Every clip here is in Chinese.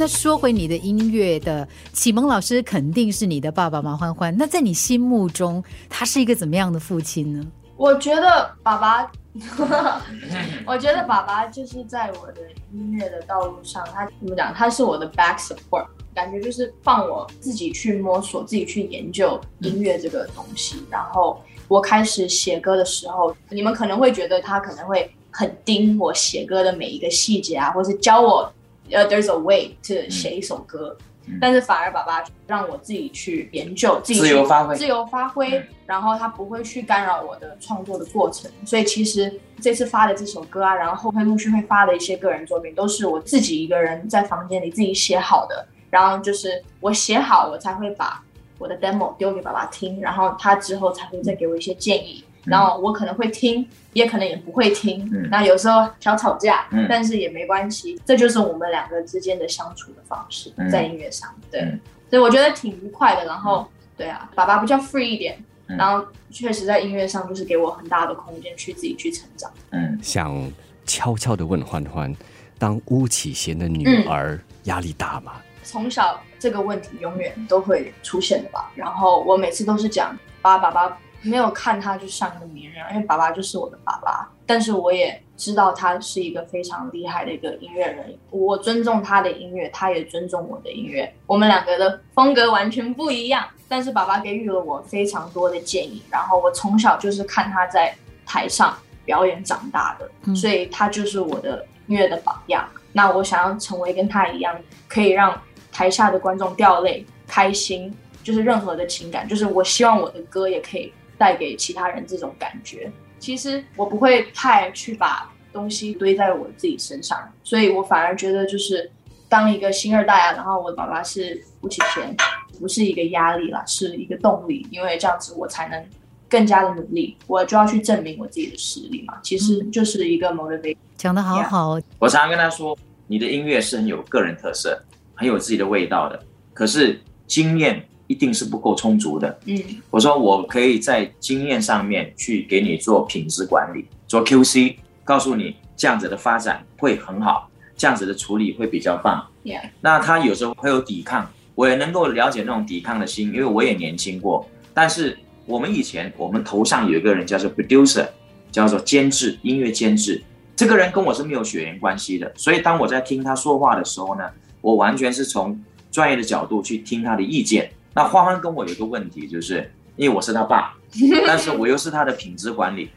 那说回你的音乐的启蒙老师，肯定是你的爸爸马欢欢。那在你心目中，他是一个怎么样的父亲呢？我觉得爸爸，我觉得爸爸就是在我的音乐的道路上，他怎么讲？他是我的 back support，感觉就是放我自己去摸索，自己去研究音乐这个东西。然后我开始写歌的时候，你们可能会觉得他可能会很盯我写歌的每一个细节啊，或是教我，呃，there's a way to 写一首歌。但是反而爸爸让我自己去研究，自己自由发挥，自由发挥，然后他不会去干扰我的创作的过程。所以其实这次发的这首歌啊，然后后会陆续会发的一些个人作品，都是我自己一个人在房间里自己写好的。然后就是我写好，我才会把我的 demo 丢给爸爸听，然后他之后才会再给我一些建议。然后我可能会听，也可能也不会听。那有时候小吵架，但是也没关系，这就是我们两个之间的相处的方式，在音乐上。对，所以我觉得挺愉快的。然后，对啊，爸爸比较 free 一点，然后确实在音乐上就是给我很大的空间去自己去成长。嗯，想悄悄的问欢欢，当巫启贤的女儿压力大吗？从小这个问题永远都会出现的吧。然后我每次都是讲，爸爸爸。没有看他就像一个名人，因为爸爸就是我的爸爸。但是我也知道他是一个非常厉害的一个音乐人，我尊重他的音乐，他也尊重我的音乐。我们两个的风格完全不一样，但是爸爸给予了我非常多的建议。然后我从小就是看他在台上表演长大的，所以他就是我的音乐的榜样。那我想要成为跟他一样，可以让台下的观众掉泪、开心，就是任何的情感，就是我希望我的歌也可以。带给其他人这种感觉，其实我不会太去把东西堆在我自己身上，所以我反而觉得就是当一个新二代啊，然后我的爸爸是吴启贤，不是一个压力啦，是一个动力，因为这样子我才能更加的努力，我就要去证明我自己的实力嘛，其实就是一个 motivation。讲的好好，我常常跟他说，你的音乐是很有个人特色，很有自己的味道的，可是经验。一定是不够充足的。嗯，我说我可以在经验上面去给你做品质管理，做 QC，告诉你这样子的发展会很好，这样子的处理会比较棒。Yeah，那他有时候会有抵抗，我也能够了解那种抵抗的心，因为我也年轻过。但是我们以前，我们头上有一个人叫做 producer，叫做监制，音乐监制，这个人跟我是没有血缘关系的。所以当我在听他说话的时候呢，我完全是从专业的角度去听他的意见。那欢欢跟我有一个问题，就是因为我是他爸，但是我又是他的品质管理，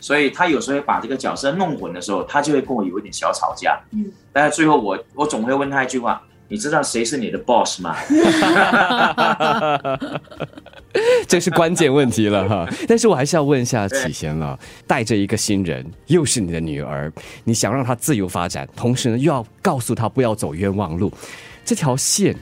所以他有时候会把这个角色弄混的时候，他就会跟我有一点小吵架。嗯，但是最后我我总会问他一句话：你知道谁是你的 boss 吗？这是关键问题了哈。但是我还是要问一下启贤了，带着一个新人，又是你的女儿，你想让她自由发展，同时呢又要告诉她不要走冤枉路，这条线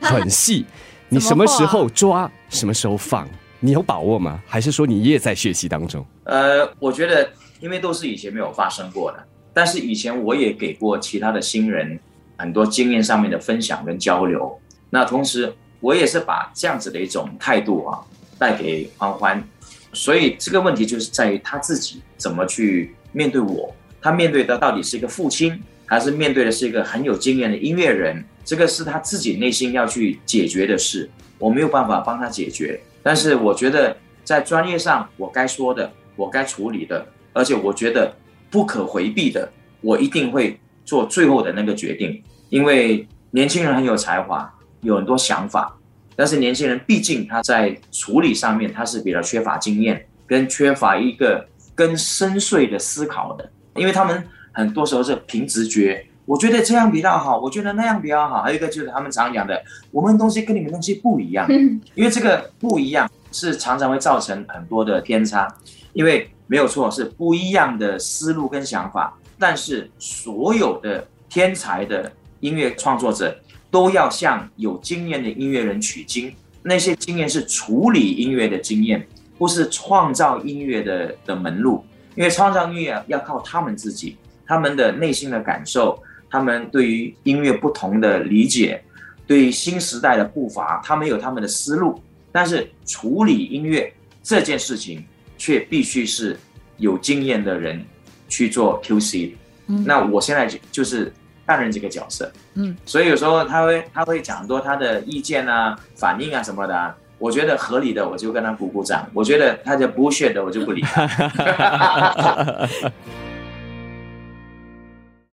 很细。你什么时候抓，什么时候放？你有把握吗？还是说你也在学习当中？呃，我觉得，因为都是以前没有发生过的，但是以前我也给过其他的新人很多经验上面的分享跟交流。那同时，我也是把这样子的一种态度啊带给欢欢。所以这个问题就是在于他自己怎么去面对我。他面对的到底是一个父亲，还是面对的是一个很有经验的音乐人？这个是他自己内心要去解决的事，我没有办法帮他解决。但是我觉得在专业上，我该说的，我该处理的，而且我觉得不可回避的，我一定会做最后的那个决定。因为年轻人很有才华，有很多想法，但是年轻人毕竟他在处理上面他是比较缺乏经验，跟缺乏一个更深邃的思考的，因为他们很多时候是凭直觉。我觉得这样比较好，我觉得那样比较好。还有一个就是他们常讲的，我们东西跟你们东西不一样，因为这个不一样是常常会造成很多的偏差。因为没有错，是不一样的思路跟想法。但是所有的天才的音乐创作者都要向有经验的音乐人取经，那些经验是处理音乐的经验，不是创造音乐的的门路。因为创造音乐要靠他们自己，他们的内心的感受。他们对于音乐不同的理解，对于新时代的步伐，他们有他们的思路。但是处理音乐这件事情，却必须是有经验的人去做 QC。那我现在就就是担任这个角色，嗯，所以有时候他会他会讲很多他的意见啊、反应啊什么的啊，我觉得合理的我就跟他鼓鼓掌，我觉得他的 bullshit 的我就不理他。